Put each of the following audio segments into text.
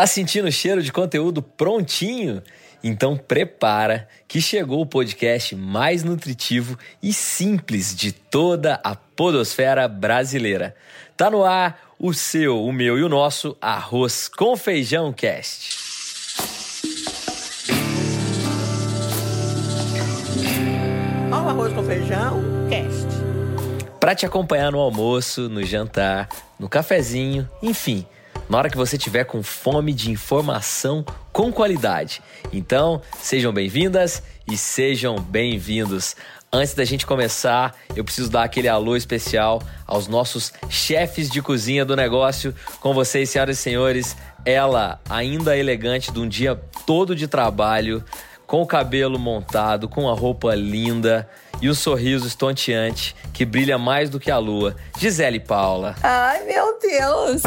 Tá sentindo o cheiro de conteúdo prontinho? Então prepara que chegou o podcast mais nutritivo e simples de toda a podosfera brasileira. Tá no ar o seu, o meu e o nosso Arroz com Feijão Cast. Ó o Arroz com Feijão Cast. Para te acompanhar no almoço, no jantar, no cafezinho, enfim na hora que você tiver com fome de informação com qualidade. Então, sejam bem-vindas e sejam bem-vindos. Antes da gente começar, eu preciso dar aquele alô especial aos nossos chefes de cozinha do negócio. Com vocês, senhoras e senhores, ela, ainda elegante de um dia todo de trabalho, com o cabelo montado, com a roupa linda e o sorriso estonteante que brilha mais do que a lua. Gisele Paula. Ai, meu Deus!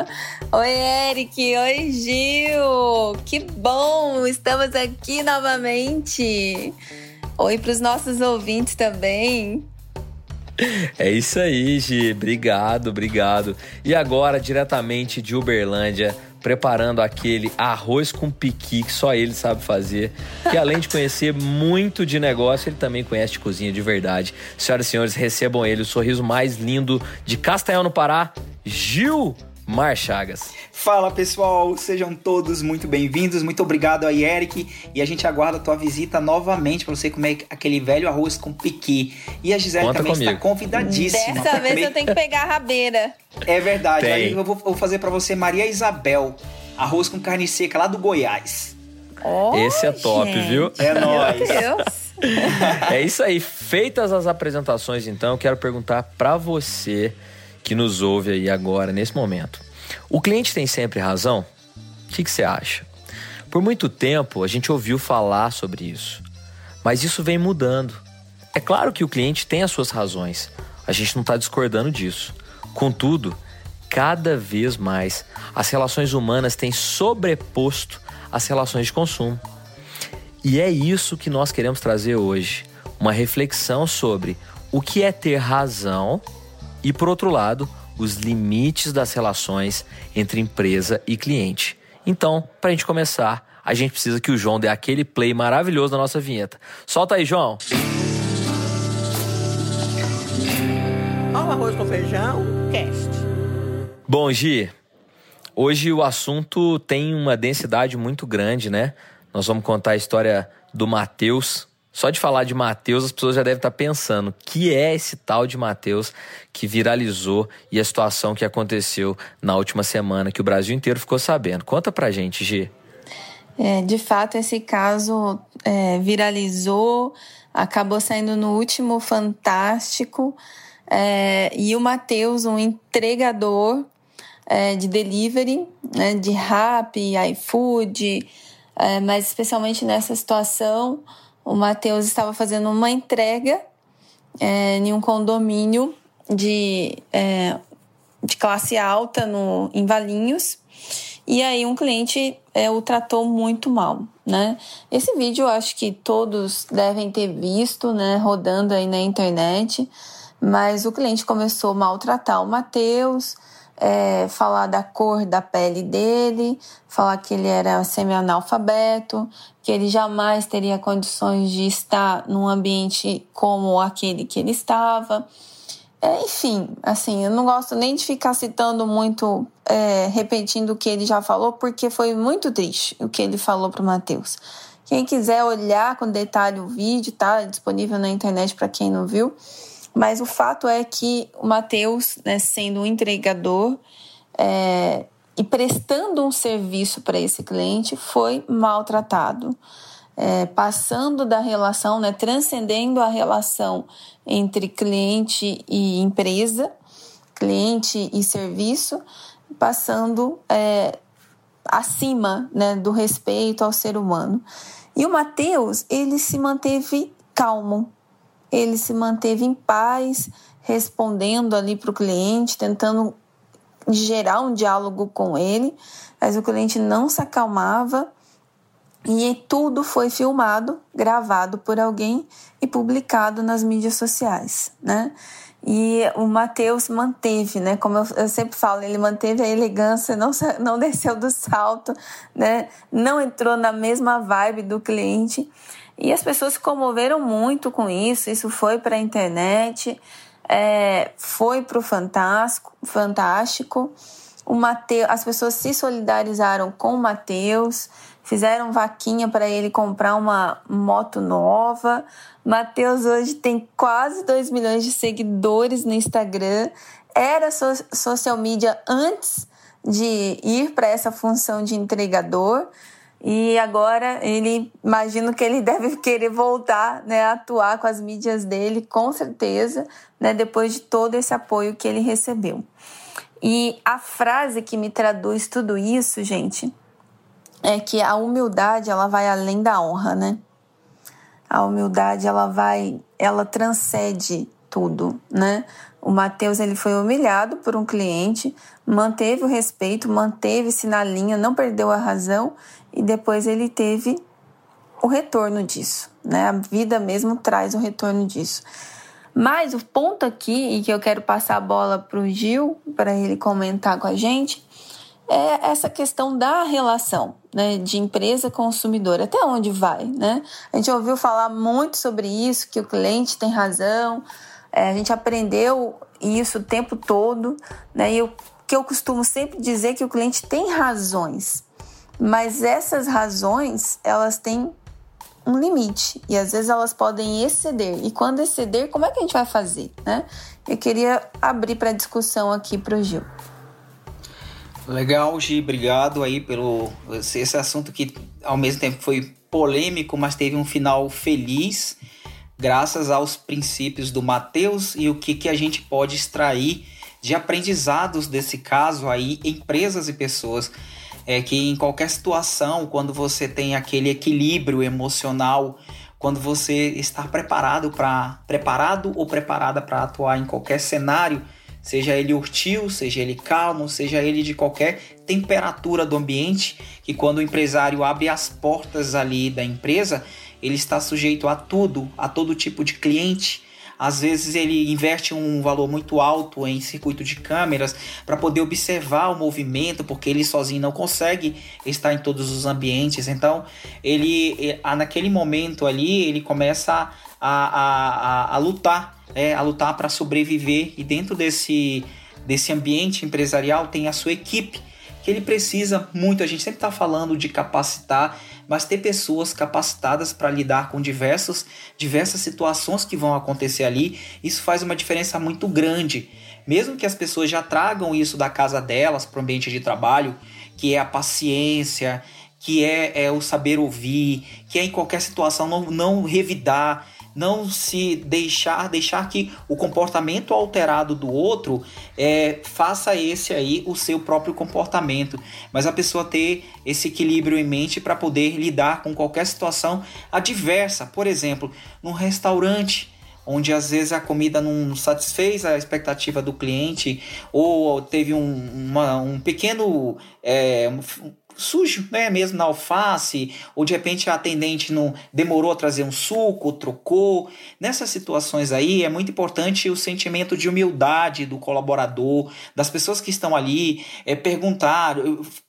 Oi, Eric! Oi, Gil! Que bom! Estamos aqui novamente! Oi para os nossos ouvintes também. É isso aí, Gi. Obrigado, obrigado. E agora, diretamente de Uberlândia, preparando aquele arroz com piqui que só ele sabe fazer. Que além de conhecer muito de negócio, ele também conhece de cozinha de verdade. Senhoras e senhores, recebam ele, o sorriso mais lindo de Castanhal no Pará, Gil Mar Chagas. Fala pessoal, sejam todos muito bem-vindos. Muito obrigado aí, Eric. E a gente aguarda a tua visita novamente para você comer aquele velho arroz com piqui. E a Gisele Conta também comigo. está convidadíssima. Dessa vez comer... eu tenho que pegar a rabeira. É verdade. Aí eu vou, vou fazer para você Maria Isabel, arroz com carne seca lá do Goiás. Oh, Esse é top, gente. viu? É nóis. Meu Deus. é isso aí. Feitas as apresentações, então, eu quero perguntar para você que nos ouve aí agora, nesse momento. O cliente tem sempre razão? O que, que você acha? Por muito tempo a gente ouviu falar sobre isso, mas isso vem mudando. É claro que o cliente tem as suas razões, a gente não está discordando disso. Contudo, cada vez mais as relações humanas têm sobreposto as relações de consumo. E é isso que nós queremos trazer hoje: uma reflexão sobre o que é ter razão e, por outro lado, os limites das relações entre empresa e cliente. Então, para a gente começar, a gente precisa que o João dê aquele play maravilhoso na nossa vinheta. Solta aí, João! Arroz com feijão, cast. Bom, Gi, hoje o assunto tem uma densidade muito grande, né? Nós vamos contar a história do Matheus, só de falar de Mateus, as pessoas já devem estar pensando que é esse tal de Mateus que viralizou e a situação que aconteceu na última semana, que o Brasil inteiro ficou sabendo. Conta pra gente, G. É, de fato, esse caso é, viralizou, acabou saindo no último Fantástico. É, e o Matheus, um entregador é, de delivery, né, de rap, iFood, é, mas especialmente nessa situação o Matheus estava fazendo uma entrega é, em um condomínio de, é, de classe alta no, em Valinhos. E aí um cliente é, o tratou muito mal, né? Esse vídeo eu acho que todos devem ter visto, né? Rodando aí na internet. Mas o cliente começou a maltratar o Matheus, é, falar da cor da pele dele, falar que ele era semi-analfabeto, que ele jamais teria condições de estar num ambiente como aquele que ele estava. É, enfim, assim, eu não gosto nem de ficar citando muito, é, repetindo o que ele já falou, porque foi muito triste o que ele falou para o Matheus. Quem quiser olhar com detalhe o vídeo, tá disponível na internet para quem não viu. Mas o fato é que o Matheus, né, sendo um entregador é, e prestando um serviço para esse cliente, foi maltratado. É, passando da relação, né, transcendendo a relação entre cliente e empresa, cliente e serviço, passando é, acima né, do respeito ao ser humano. E o Mateus, ele se manteve calmo, ele se manteve em paz, respondendo ali para o cliente, tentando gerar um diálogo com ele, mas o cliente não se acalmava e tudo foi filmado, gravado por alguém e publicado nas mídias sociais, né? E o Matheus manteve, né? Como eu, eu, sempre falo, ele manteve a elegância, não, não desceu do salto, né? Não entrou na mesma vibe do cliente. E as pessoas se comoveram muito com isso. Isso foi para a internet, é, foi para o Fantástico. Fantástico. O Mateus, as pessoas se solidarizaram com o Matheus, fizeram vaquinha para ele comprar uma moto nova. Matheus hoje tem quase 2 milhões de seguidores no Instagram. Era so social media antes de ir para essa função de entregador. E agora ele imagino que ele deve querer voltar né, a atuar com as mídias dele, com certeza, né, depois de todo esse apoio que ele recebeu. E a frase que me traduz tudo isso, gente, é que a humildade ela vai além da honra, né? A humildade ela vai, ela transcende tudo, né? O Mateus ele foi humilhado por um cliente, manteve o respeito, manteve-se na linha, não perdeu a razão e depois ele teve o retorno disso, né? A vida mesmo traz o retorno disso. Mas o ponto aqui, e que eu quero passar a bola para o Gil, para ele comentar com a gente, é essa questão da relação né, de empresa consumidor, até onde vai, né? A gente ouviu falar muito sobre isso, que o cliente tem razão, é, a gente aprendeu isso o tempo todo, né? E o que eu costumo sempre dizer é que o cliente tem razões, mas essas razões, elas têm um limite e às vezes elas podem exceder. E quando exceder, como é que a gente vai fazer, né? Eu queria abrir para discussão aqui para o Gil. Legal, Gi, obrigado aí pelo esse assunto que ao mesmo tempo foi polêmico, mas teve um final feliz, graças aos princípios do Mateus e o que, que a gente pode extrair de aprendizados desse caso aí, empresas e pessoas é que em qualquer situação, quando você tem aquele equilíbrio emocional, quando você está preparado para preparado ou preparada para atuar em qualquer cenário, seja ele hostil, seja ele calmo, seja ele de qualquer temperatura do ambiente, que quando o empresário abre as portas ali da empresa, ele está sujeito a tudo, a todo tipo de cliente, às vezes ele investe um valor muito alto em circuito de câmeras para poder observar o movimento, porque ele sozinho não consegue estar em todos os ambientes. Então, ele naquele momento ali, ele começa a, a, a, a lutar, é, a lutar para sobreviver e dentro desse, desse ambiente empresarial tem a sua equipe que ele precisa muito. A gente sempre está falando de capacitar mas ter pessoas capacitadas para lidar com diversos, diversas situações que vão acontecer ali, isso faz uma diferença muito grande. Mesmo que as pessoas já tragam isso da casa delas para o ambiente de trabalho, que é a paciência, que é, é o saber ouvir, que é em qualquer situação não, não revidar, não se deixar deixar que o comportamento alterado do outro é, faça esse aí o seu próprio comportamento, mas a pessoa ter esse equilíbrio em mente para poder lidar com qualquer situação adversa, por exemplo, num restaurante onde às vezes a comida não satisfez a expectativa do cliente ou teve um, uma, um pequeno é, sujo, né? Mesmo na alface, ou de repente a atendente não demorou a trazer um suco, trocou. Nessas situações aí é muito importante o sentimento de humildade do colaborador, das pessoas que estão ali, é, perguntar,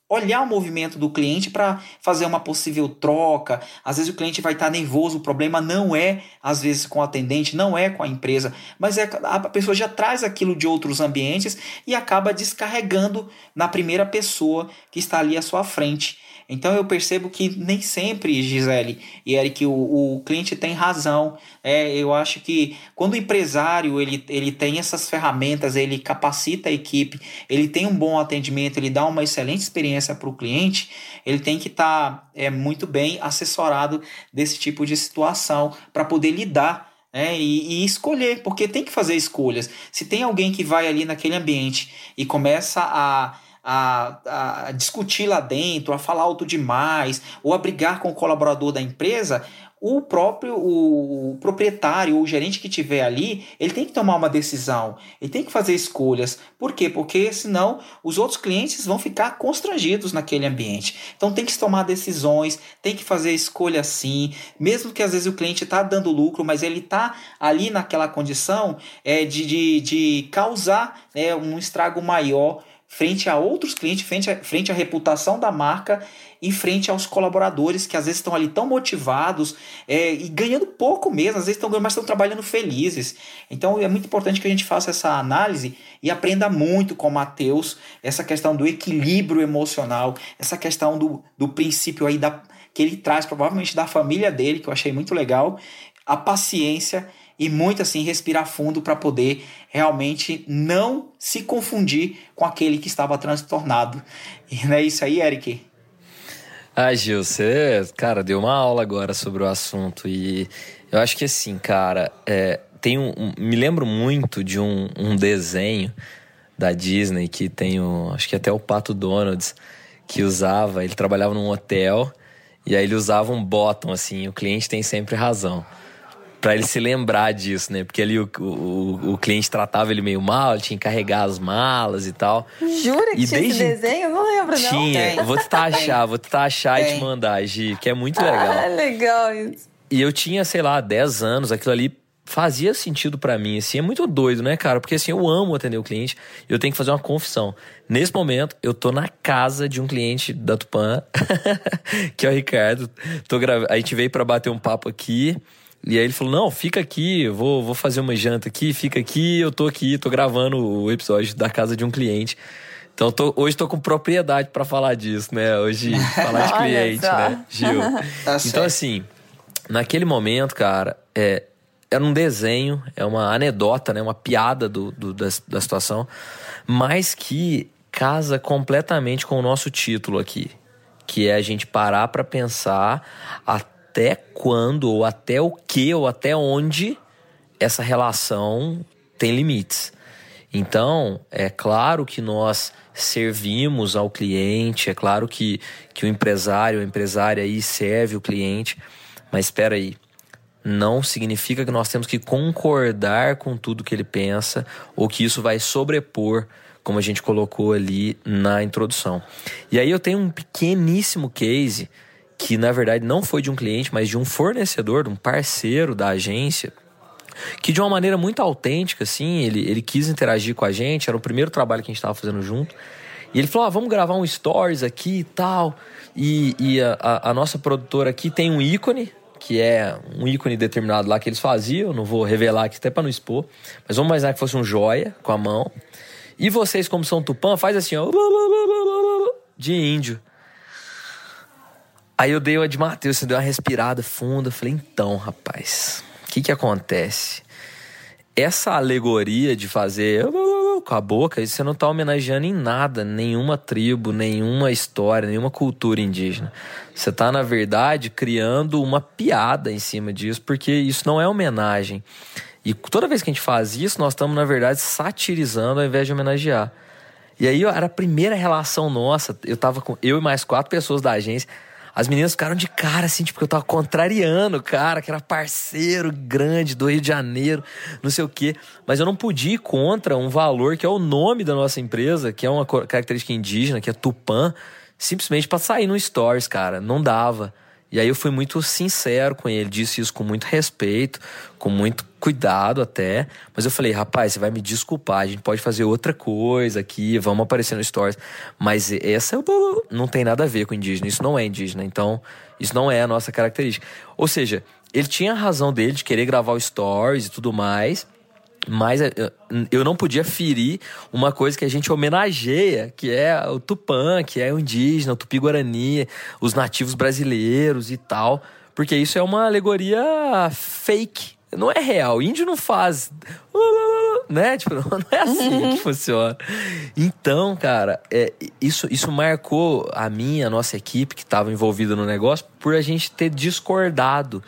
olhar o movimento do cliente para fazer uma possível troca. Às vezes o cliente vai estar tá nervoso, o problema não é, às vezes, com o atendente, não é com a empresa, mas é a pessoa já traz aquilo de outros ambientes e acaba descarregando na primeira pessoa que está ali à sua frente. Então eu percebo que nem sempre, Gisele e Eric, o, o cliente tem razão. É, eu acho que quando o empresário ele, ele tem essas ferramentas, ele capacita a equipe, ele tem um bom atendimento, ele dá uma excelente experiência para o cliente, ele tem que estar tá, é, muito bem assessorado desse tipo de situação para poder lidar é, e, e, escolher, porque tem que fazer escolhas. Se tem alguém que vai ali naquele ambiente e começa a a, a discutir lá dentro, a falar alto demais, ou a brigar com o colaborador da empresa, o próprio o proprietário, o gerente que tiver ali, ele tem que tomar uma decisão, ele tem que fazer escolhas. Por quê? Porque senão os outros clientes vão ficar constrangidos naquele ambiente. Então tem que tomar decisões, tem que fazer escolha sim, mesmo que às vezes o cliente está dando lucro, mas ele está ali naquela condição é, de, de, de causar é, um estrago maior frente a outros clientes, frente, frente à reputação da marca e frente aos colaboradores que às vezes estão ali tão motivados é, e ganhando pouco mesmo, às vezes estão ganhando, mas estão trabalhando felizes. Então é muito importante que a gente faça essa análise e aprenda muito com o Matheus essa questão do equilíbrio emocional, essa questão do, do princípio aí da, que ele traz provavelmente da família dele, que eu achei muito legal, a paciência e muito assim respirar fundo para poder realmente não se confundir com aquele que estava transtornado. E não é isso aí, Eric? Ah, Gil, você, cara, deu uma aula agora sobre o assunto e eu acho que assim, cara, é, tem um, um, me lembro muito de um, um desenho da Disney que tem o, acho que até o Pato Donalds que usava, ele trabalhava num hotel e aí ele usava um bottom assim, o cliente tem sempre razão para ele se lembrar disso, né? Porque ali o, o, o, cliente tratava ele meio mal, ele tinha que carregar as malas e tal. Jura que e tinha desde... esse desenho? Eu não lembro, não. Tinha, vou tentar achar, vou tentar achar e te mandar, Gi, que é muito legal. Ah, legal isso. E eu tinha, sei lá, 10 anos, aquilo ali fazia sentido para mim, assim, é muito doido, né, cara? Porque assim, eu amo atender o cliente, eu tenho que fazer uma confissão. Nesse momento, eu tô na casa de um cliente da Tupã, que é o Ricardo. Tô gra... A gente veio para bater um papo aqui. E aí ele falou: Não, fica aqui, vou, vou fazer uma janta aqui, fica aqui, eu tô aqui, tô gravando o episódio da casa de um cliente. Então tô, hoje tô com propriedade para falar disso, né? Hoje falar de cliente, né, Gil? Tá então, assim, naquele momento, cara, é, era um desenho, é uma anedota, né? Uma piada do, do da, da situação, mas que casa completamente com o nosso título aqui, que é a gente parar para pensar a até quando, ou até o que, ou até onde essa relação tem limites. Então, é claro que nós servimos ao cliente, é claro que, que o empresário, a empresária aí serve o cliente, mas espera aí, não significa que nós temos que concordar com tudo que ele pensa ou que isso vai sobrepor, como a gente colocou ali na introdução. E aí eu tenho um pequeníssimo case que na verdade não foi de um cliente, mas de um fornecedor, de um parceiro da agência, que de uma maneira muito autêntica, assim, ele, ele quis interagir com a gente, era o primeiro trabalho que a gente estava fazendo junto. E ele falou: ah, vamos gravar um stories aqui e tal. E, e a, a, a, nossa produtora aqui tem um ícone, que é um ícone determinado lá que eles faziam, não vou revelar aqui até para não expor, mas vamos imaginar que fosse um joia com a mão. E vocês, como são tupã, faz assim, ó, de índio. Aí eu dei uma de Matheus, você deu uma respirada funda. Falei, então, rapaz, o que que acontece? Essa alegoria de fazer com a boca, você não está homenageando em nada, nenhuma tribo, nenhuma história, nenhuma cultura indígena. Você está, na verdade, criando uma piada em cima disso, porque isso não é homenagem. E toda vez que a gente faz isso, nós estamos, na verdade, satirizando ao invés de homenagear. E aí era a primeira relação nossa. Eu tava com eu e mais quatro pessoas da agência. As meninas ficaram de cara, assim, tipo, eu tava contrariando o cara, que era parceiro grande do Rio de Janeiro, não sei o quê. Mas eu não podia ir contra um valor que é o nome da nossa empresa, que é uma característica indígena, que é Tupã, simplesmente para sair no Stories, cara. Não dava. E aí eu fui muito sincero com ele, disse isso com muito respeito, com muito cuidado até. Mas eu falei, rapaz, você vai me desculpar, a gente pode fazer outra coisa aqui, vamos aparecer no Stories. Mas essa não tem nada a ver com indígena, isso não é indígena. Então, isso não é a nossa característica. Ou seja, ele tinha a razão dele de querer gravar o Stories e tudo mais. Mas eh, eu não podia ferir uma coisa que a gente homenageia, que é o Tupã, que é o indígena, o Tupi-Guarani, os nativos brasileiros e tal. Porque isso é uma alegoria fake. Não é real. O índio não faz. Né? Tipo, não é assim que funciona. Então, cara, é, isso, isso marcou a minha, a nossa equipe que estava envolvida no negócio, por a gente ter discordado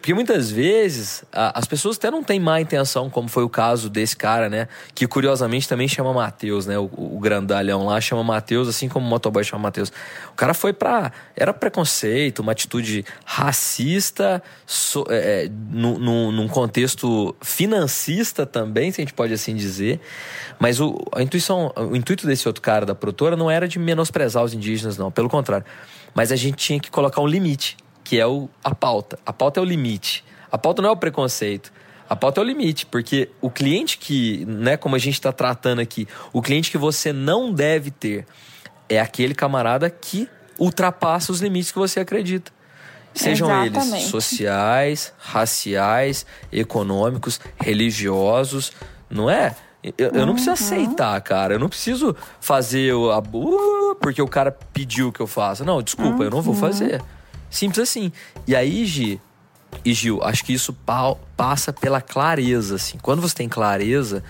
Porque muitas vezes a, as pessoas até não têm má intenção, como foi o caso desse cara, né? Que curiosamente também chama Matheus, né? O, o grandalhão lá chama Matheus, assim como o motoboy chama Matheus. O cara foi pra. Era preconceito, uma atitude racista, so, é, é num, num contexto financista também, se a gente pode assim dizer. Mas o, a intuição, o intuito desse outro cara da produtora não era de menosprezar os indígenas, não. Pelo contrário. Mas a gente tinha que colocar um limite que é o, a pauta. A pauta é o limite. A pauta não é o preconceito. A pauta é o limite, porque o cliente que, né, como a gente está tratando aqui, o cliente que você não deve ter é aquele camarada que ultrapassa os limites que você acredita. Sejam Exatamente. eles sociais, raciais, econômicos, religiosos, não é? Eu, eu não preciso uhum. aceitar, cara. Eu não preciso fazer a, porque o cara pediu que eu faça. Não, desculpa, uhum. eu não vou uhum. fazer. Simples assim. E aí, Gi, e Gil, acho que isso pa passa pela clareza, assim. Quando você tem clareza,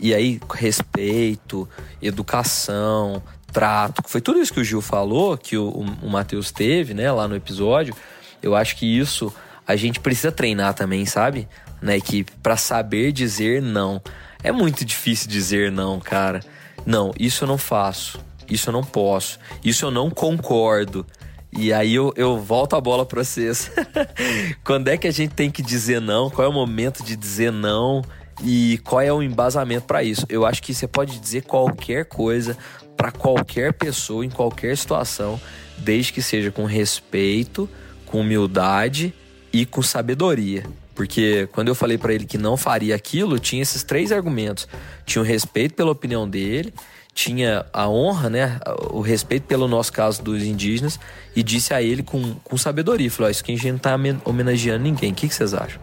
e aí respeito, educação, trato, foi tudo isso que o Gil falou, que o, o Matheus teve, né, lá no episódio. Eu acho que isso a gente precisa treinar também, sabe? Na equipe, para saber dizer não. É muito difícil dizer não, cara. Não, isso eu não faço. Isso eu não posso. Isso eu não concordo. E aí eu, eu volto a bola para vocês. Quando é que a gente tem que dizer não? Qual é o momento de dizer não? E qual é o embasamento para isso? Eu acho que você pode dizer qualquer coisa para qualquer pessoa em qualquer situação, desde que seja com respeito, com humildade e com sabedoria. Porque quando eu falei para ele que não faria aquilo, tinha esses três argumentos. Tinha o respeito pela opinião dele, tinha a honra, né, o respeito pelo nosso caso dos indígenas e disse a ele com, com sabedoria, falou, isso que a gente não tá homenageando ninguém, o que, que vocês acham?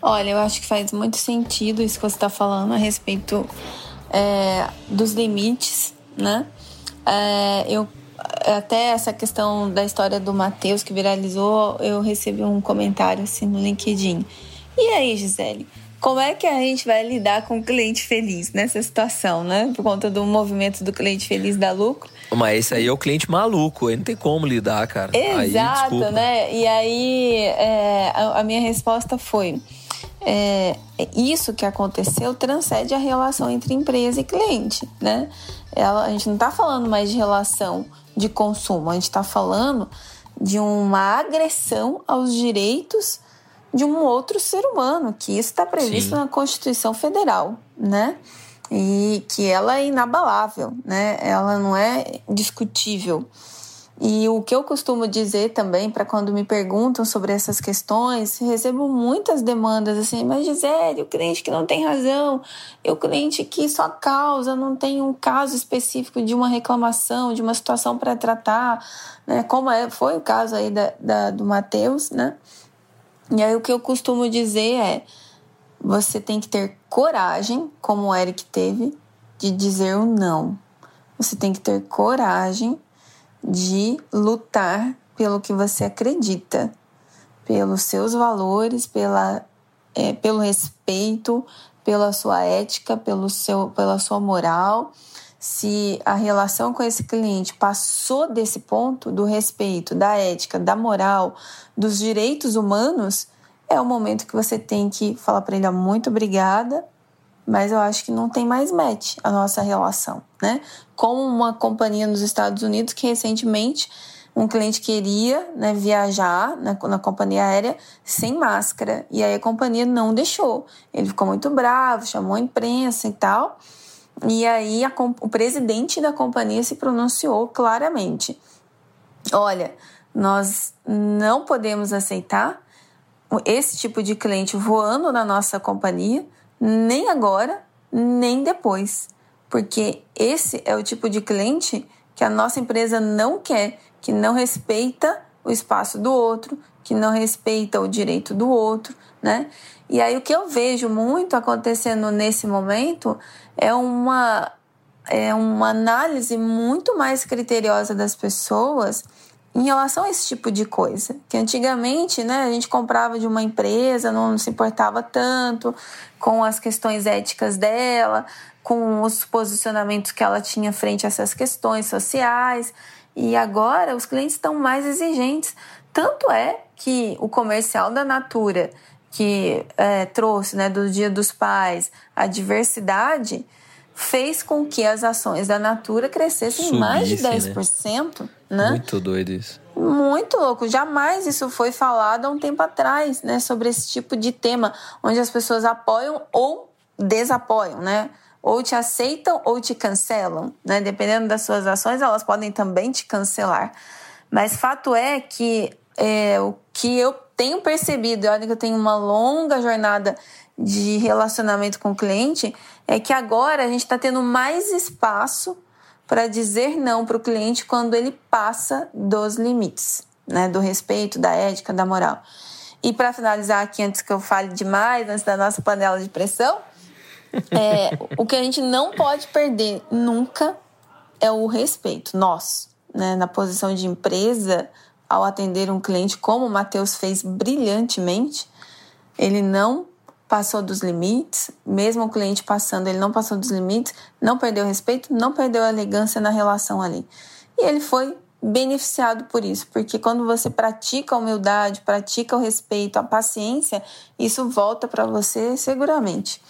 Olha, eu acho que faz muito sentido isso que você está falando a respeito é, dos limites, né? É, eu até essa questão da história do Matheus que viralizou, eu recebi um comentário assim no LinkedIn. E aí, Gisele? Como é que a gente vai lidar com o cliente feliz nessa situação, né? Por conta do movimento do cliente feliz da lucro. Mas esse aí é o cliente maluco, ele não tem como lidar, cara. Exato, aí, né? E aí é, a, a, minha resposta foi: é, isso que aconteceu transcende a relação entre empresa e cliente, né? Ela, a gente não está falando mais de relação de consumo, a gente está falando de uma agressão aos direitos de um outro ser humano, que isso está previsto Sim. na Constituição Federal, né? E que ela é inabalável, né? Ela não é discutível. E o que eu costumo dizer também, para quando me perguntam sobre essas questões, recebo muitas demandas assim, mas Gisele, o cliente que não tem razão, e o cliente que só causa, não tem um caso específico de uma reclamação, de uma situação para tratar, né? Como é, foi o caso aí da, da do Matheus, né? E aí o que eu costumo dizer é: você tem que ter coragem, como o Eric teve, de dizer o não. Você tem que ter coragem de lutar pelo que você acredita, pelos seus valores, pela, é, pelo respeito, pela sua ética, pelo seu, pela sua moral. Se a relação com esse cliente passou desse ponto do respeito, da ética, da moral, dos direitos humanos, é o momento que você tem que falar para ele: muito obrigada, mas eu acho que não tem mais match a nossa relação, né? Como uma companhia nos Estados Unidos que recentemente um cliente queria né, viajar na, na, companhia aérea sem máscara e aí a companhia não deixou. Ele ficou muito bravo, chamou a imprensa e tal. E aí a, o presidente da companhia se pronunciou claramente: olha, nós não podemos aceitar esse tipo de cliente voando na nossa companhia, nem agora, nem depois. Porque esse é o tipo de cliente que a nossa empresa não quer, que não respeita o espaço do outro, que não respeita o direito do outro, né? E aí o que eu vejo muito acontecendo nesse momento é uma é uma análise muito mais criteriosa das pessoas em relação a esse tipo de coisa. Que antigamente, né, a gente comprava de uma empresa, não se importava tanto com as questões éticas dela, com os posicionamentos que ela tinha frente a essas questões sociais. E agora os clientes estão mais exigentes. Tanto é que o comercial da Natura, que é, trouxe né, do Dia dos Pais a diversidade, fez com que as ações da Natura crescessem Subisse, mais de 10%. Né? né? Muito doido isso. Muito louco. Jamais isso foi falado há um tempo atrás, né? Sobre esse tipo de tema, onde as pessoas apoiam ou desapoiam, né? Ou te aceitam ou te cancelam, né? Dependendo das suas ações, elas podem também te cancelar. Mas fato é que é, o que eu tenho percebido, e olha que eu tenho uma longa jornada de relacionamento com o cliente, é que agora a gente está tendo mais espaço para dizer não para o cliente quando ele passa dos limites, né? Do respeito, da ética, da moral. E para finalizar aqui, antes que eu fale demais, antes da nossa panela de pressão, é, o que a gente não pode perder nunca é o respeito. Nós, né, na posição de empresa, ao atender um cliente, como o Matheus fez brilhantemente, ele não passou dos limites, mesmo o cliente passando, ele não passou dos limites, não perdeu respeito, não perdeu a elegância na relação ali. E ele foi beneficiado por isso, porque quando você pratica a humildade, pratica o respeito, a paciência, isso volta para você seguramente.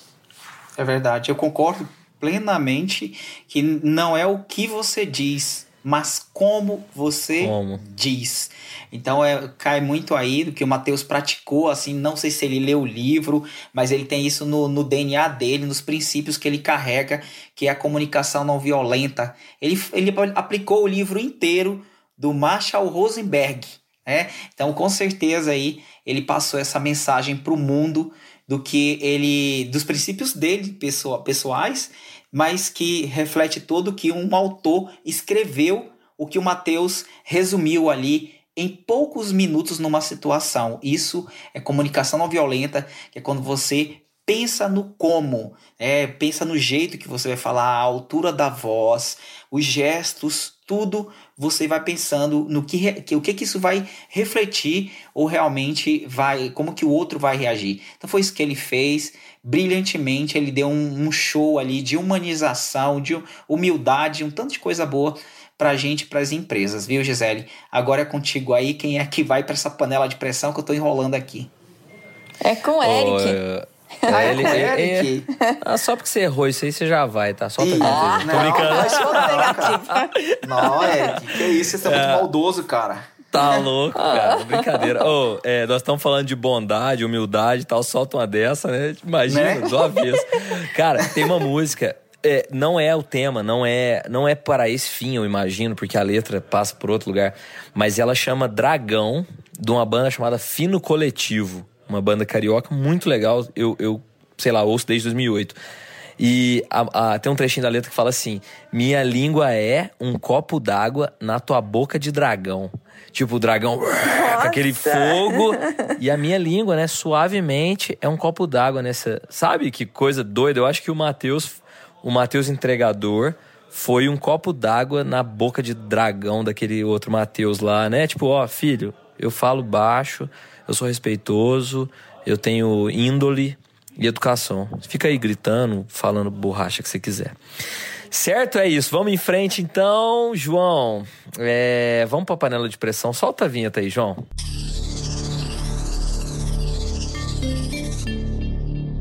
É verdade, eu concordo plenamente que não é o que você diz, mas como você como? diz. Então é, cai muito aí do que o Mateus praticou, assim, não sei se ele leu o livro, mas ele tem isso no, no DNA dele, nos princípios que ele carrega, que é a comunicação não violenta. Ele, ele aplicou o livro inteiro do Marshall Rosenberg, né? Então, com certeza aí ele passou essa mensagem para o mundo do que ele, dos princípios dele pessoais mas que reflete todo o que um autor escreveu, o que o Mateus resumiu ali em poucos minutos numa situação. Isso é comunicação não violenta, que é quando você pensa no como, é, pensa no jeito que você vai falar, a altura da voz, os gestos, tudo você vai pensando no que, que o que, que isso vai refletir ou realmente vai, como que o outro vai reagir. Então foi isso que ele fez brilhantemente, ele deu um, um show ali de humanização, de humildade, um tanto de coisa boa pra gente, pras empresas, viu, Gisele? Agora é contigo aí, quem é que vai para essa panela de pressão que eu tô enrolando aqui? É com o Eric. Oh, é, ele, Eric. É, ah, só porque você errou isso aí, você já vai, tá? Solta a ah, Tô brincando. Não, não, Eric, que isso, você é muito maldoso, cara. Tá louco, cara. Brincadeira. Oh, é, nós estamos falando de bondade, humildade e tal. Solta uma dessa, né? Imagina, né? do avesso. Cara, tem uma música. É, não é o tema, não é, não é para esse fim, eu imagino, porque a letra passa por outro lugar. Mas ela chama Dragão, de uma banda chamada Fino Coletivo. Uma banda carioca muito legal. Eu, eu sei lá, ouço desde 2008. E a, a, tem um trechinho da letra que fala assim: Minha língua é um copo d'água na tua boca de dragão. Tipo, o dragão com aquele fogo. E a minha língua, né, suavemente, é um copo d'água nessa. Sabe que coisa doida? Eu acho que o Matheus, o Matheus entregador, foi um copo d'água na boca de dragão daquele outro Matheus lá, né? Tipo, ó, filho, eu falo baixo, eu sou respeitoso, eu tenho índole e educação. Fica aí gritando, falando borracha que você quiser. Certo, é isso. Vamos em frente então, João. É, vamos para a panela de pressão. Solta a vinheta aí, João.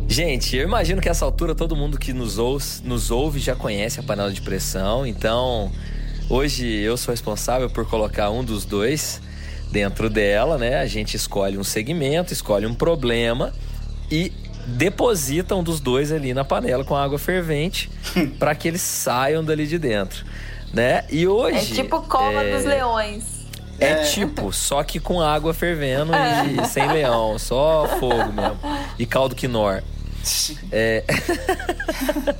Gente, eu imagino que essa altura todo mundo que nos nos ouve já conhece a panela de pressão. Então, hoje eu sou responsável por colocar um dos dois dentro dela, né? A gente escolhe um segmento, escolhe um problema e deposita um dos dois ali na panela com água fervente para que eles saiam dali de dentro, né? E hoje é tipo cova é... dos leões. É, é, tipo, só que com água fervendo e é. sem leão, só fogo mesmo. E caldo quinor. É...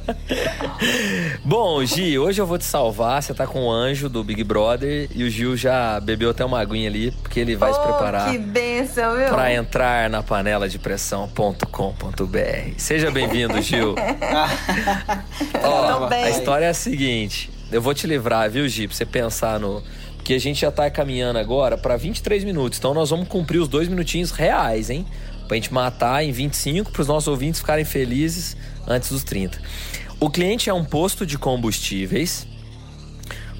Bom, Gi, hoje eu vou te salvar. Você tá com o anjo do Big Brother e o Gil já bebeu até uma aguinha ali, porque ele vai oh, se preparar. Que benção, viu? Pra entrar na panela de pressão.com.br. Seja bem-vindo, Gil. Ó, a história é a seguinte: eu vou te livrar, viu, Gi, pra você pensar no. Porque a gente já tá caminhando agora para 23 minutos, então nós vamos cumprir os dois minutinhos reais, hein? Pra gente matar em 25 para os nossos ouvintes ficarem felizes antes dos 30. O cliente é um posto de combustíveis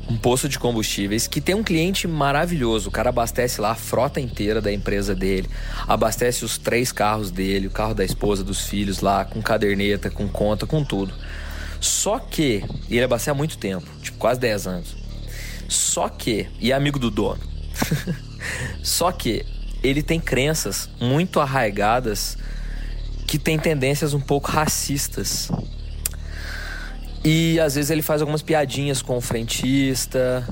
um posto de combustíveis que tem um cliente maravilhoso. O cara abastece lá a frota inteira da empresa dele, abastece os três carros dele, o carro da esposa, dos filhos lá, com caderneta, com conta, com tudo. Só que, ele abastece há muito tempo, tipo quase 10 anos. Só que, e é amigo do dono. Só que ele tem crenças muito arraigadas que tem tendências um pouco racistas. E às vezes ele faz algumas piadinhas com o frentista,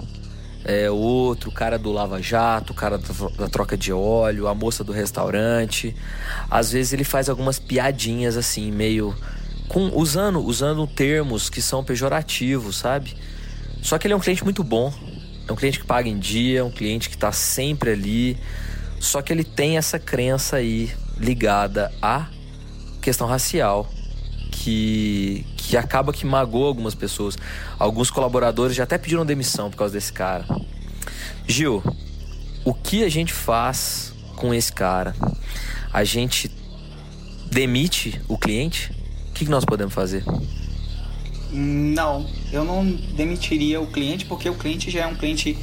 é, outro, o cara do Lava Jato, o cara da troca de óleo, a moça do restaurante. Às vezes ele faz algumas piadinhas assim, meio. Com, usando, usando termos que são pejorativos, sabe? Só que ele é um cliente muito bom. É um cliente que paga em dia, é um cliente que tá sempre ali. Só que ele tem essa crença aí ligada à questão racial que, que acaba que magoa algumas pessoas. Alguns colaboradores já até pediram demissão por causa desse cara. Gil, o que a gente faz com esse cara? A gente demite o cliente? O que nós podemos fazer? Não, eu não demitiria o cliente porque o cliente já é um cliente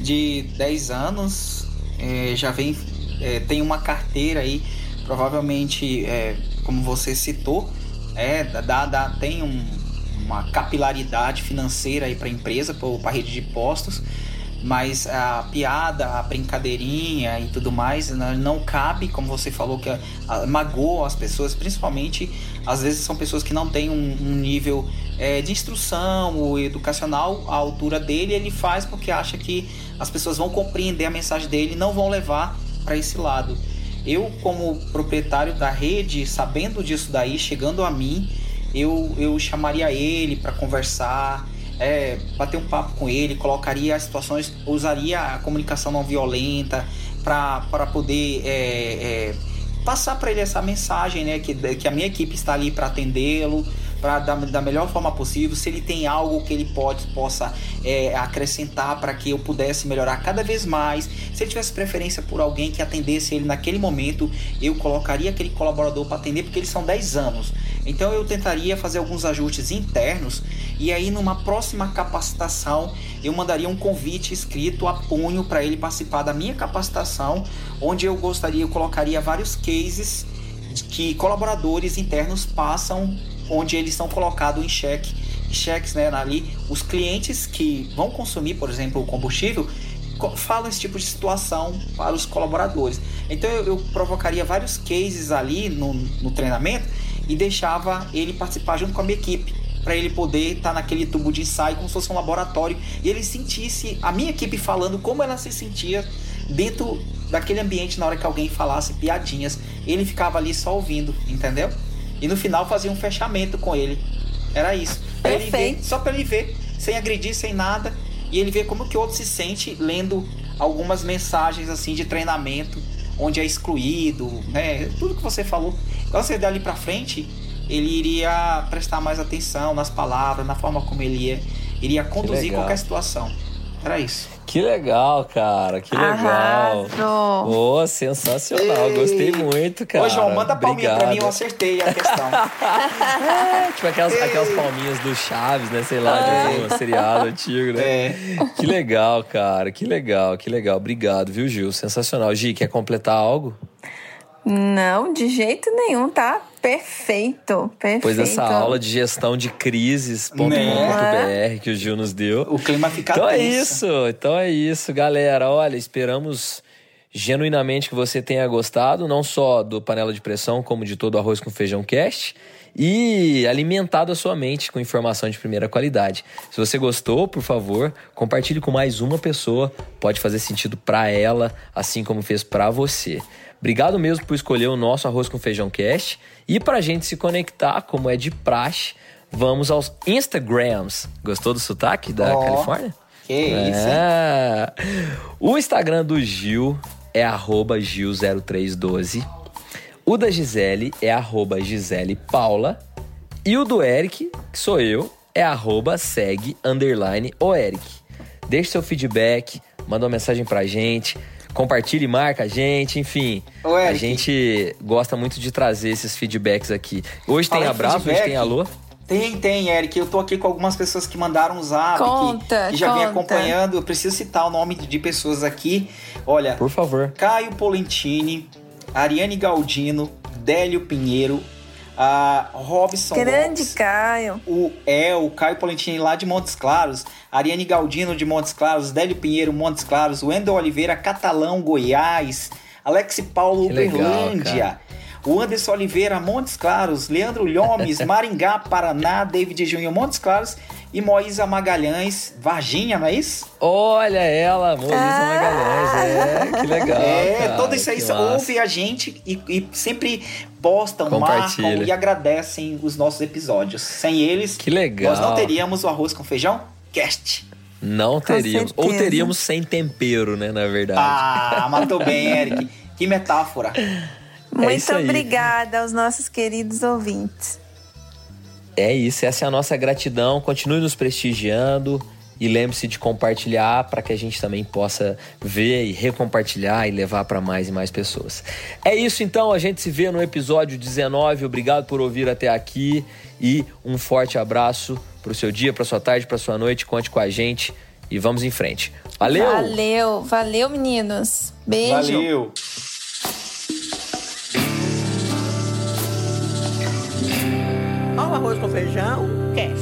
de 10 anos, é, já vem, é, tem uma carteira aí, provavelmente, é, como você citou, é, dá, dá, tem um, uma capilaridade financeira aí para a empresa, para a rede de postos, mas a piada, a brincadeirinha e tudo mais não, não cabe, como você falou, que magoa as pessoas, principalmente às vezes são pessoas que não têm um, um nível é, de instrução ou educacional à altura dele, ele faz porque acha que as pessoas vão compreender a mensagem dele e não vão levar para esse lado. Eu, como proprietário da rede, sabendo disso daí, chegando a mim, eu, eu chamaria ele para conversar, é, bater um papo com ele, colocaria as situações, usaria a comunicação não violenta para poder é, é, passar para ele essa mensagem, né? Que, que a minha equipe está ali para atendê-lo, para da, da melhor forma possível. Se ele tem algo que ele pode possa é, acrescentar para que eu pudesse melhorar cada vez mais. Se ele tivesse preferência por alguém que atendesse ele naquele momento, eu colocaria aquele colaborador para atender, porque eles são 10 anos. Então eu tentaria fazer alguns ajustes internos e aí numa próxima capacitação eu mandaria um convite escrito a punho para ele participar da minha capacitação, onde eu gostaria, eu colocaria vários cases que colaboradores internos passam onde eles são colocados em cheque, cheques né, ali. Os clientes que vão consumir, por exemplo, o combustível, falam esse tipo de situação para os colaboradores. Então eu, eu provocaria vários cases ali no, no, treinamento e deixava ele participar junto com a minha equipe para ele poder estar tá naquele tubo de ensaio como se fosse um laboratório e ele sentisse a minha equipe falando como ela se sentia dentro daquele ambiente na hora que alguém falasse piadinhas. Ele ficava ali só ouvindo, entendeu? E no final fazia um fechamento com ele. Era isso. Pra ele ver, só para ele ver, sem agredir, sem nada. E ele ver como que o outro se sente lendo algumas mensagens assim de treinamento, onde é excluído, né? Tudo que você falou. Quando você dali para frente, ele iria prestar mais atenção nas palavras, na forma como ele ia, iria conduzir qualquer situação. Era isso. Que legal, cara. Que legal. Pô, sensacional. Ei. Gostei muito, cara. Ô, João, manda palminha pra mim, eu acertei a questão. é, tipo aquelas, aquelas palminhas do Chaves, né? Sei lá, de um seriado antigo, né? É. Que legal, cara. Que legal, que legal. Obrigado, viu, Gil? Sensacional. Gi, quer completar algo? Não, de jeito nenhum, tá? Perfeito, perfeito. Pois essa aula de gestão de crises.com.br né? que o Gil nos deu. O clima fica Então tenso. é isso, então é isso, galera. Olha, esperamos genuinamente que você tenha gostado, não só do Panela de Pressão, como de todo o Arroz com Feijão Cast e alimentado a sua mente com informação de primeira qualidade. Se você gostou, por favor, compartilhe com mais uma pessoa, pode fazer sentido para ela, assim como fez para você. Obrigado mesmo por escolher o nosso Arroz com Feijão Cast. E para a gente se conectar, como é de praxe, vamos aos Instagrams. Gostou do sotaque da oh, Califórnia? Que isso, é. O Instagram do Gil é Gil0312. O da Gisele é arroba Gisele Paula. E o do Eric, que sou eu, é arroba segue underline o Eric. Deixe seu feedback, manda uma mensagem pra gente compartilhe, marca a gente, enfim. Ô, a gente gosta muito de trazer esses feedbacks aqui. Hoje Fala tem abraço, feedback. hoje tem alô. Tem, tem, Eric. Eu tô aqui com algumas pessoas que mandaram um zap, conta, que, que já conta. vem acompanhando. Eu preciso citar o nome de pessoas aqui. Olha, Por favor. Caio Polentini, Ariane Galdino, Délio Pinheiro, a Robson Grande Lopes, Caio. o é o Caio Polentini lá de Montes Claros, Ariane Galdino de Montes Claros, Délio Pinheiro Montes Claros, Wendel Oliveira Catalão Goiás, Alex Paulo Que legal, Uberlândia, o Anderson Oliveira Montes Claros, Leandro Lhomes Maringá Paraná, David Júnior Montes Claros e Moísa Magalhães Varginha, não é isso? Olha ela, Moisés Magalhães. É, que legal. É, cara, tudo isso aí ouve a gente e, e sempre postam, marcam e agradecem os nossos episódios. Sem eles, Que legal. nós não teríamos o arroz com feijão cast. Não teríamos. Ou teríamos sem tempero, né, na verdade. Ah, matou bem, Eric. Que metáfora. Muito isso aí. obrigada aos nossos queridos ouvintes. É isso, essa é a nossa gratidão. Continue nos prestigiando e lembre-se de compartilhar para que a gente também possa ver e recompartilhar e levar para mais e mais pessoas. É isso então, a gente se vê no episódio 19. Obrigado por ouvir até aqui e um forte abraço para o seu dia, para sua tarde, para sua noite. Conte com a gente e vamos em frente. Valeu! Valeu, valeu, meninos. Beijo. Valeu. Arroz com feijão, cast.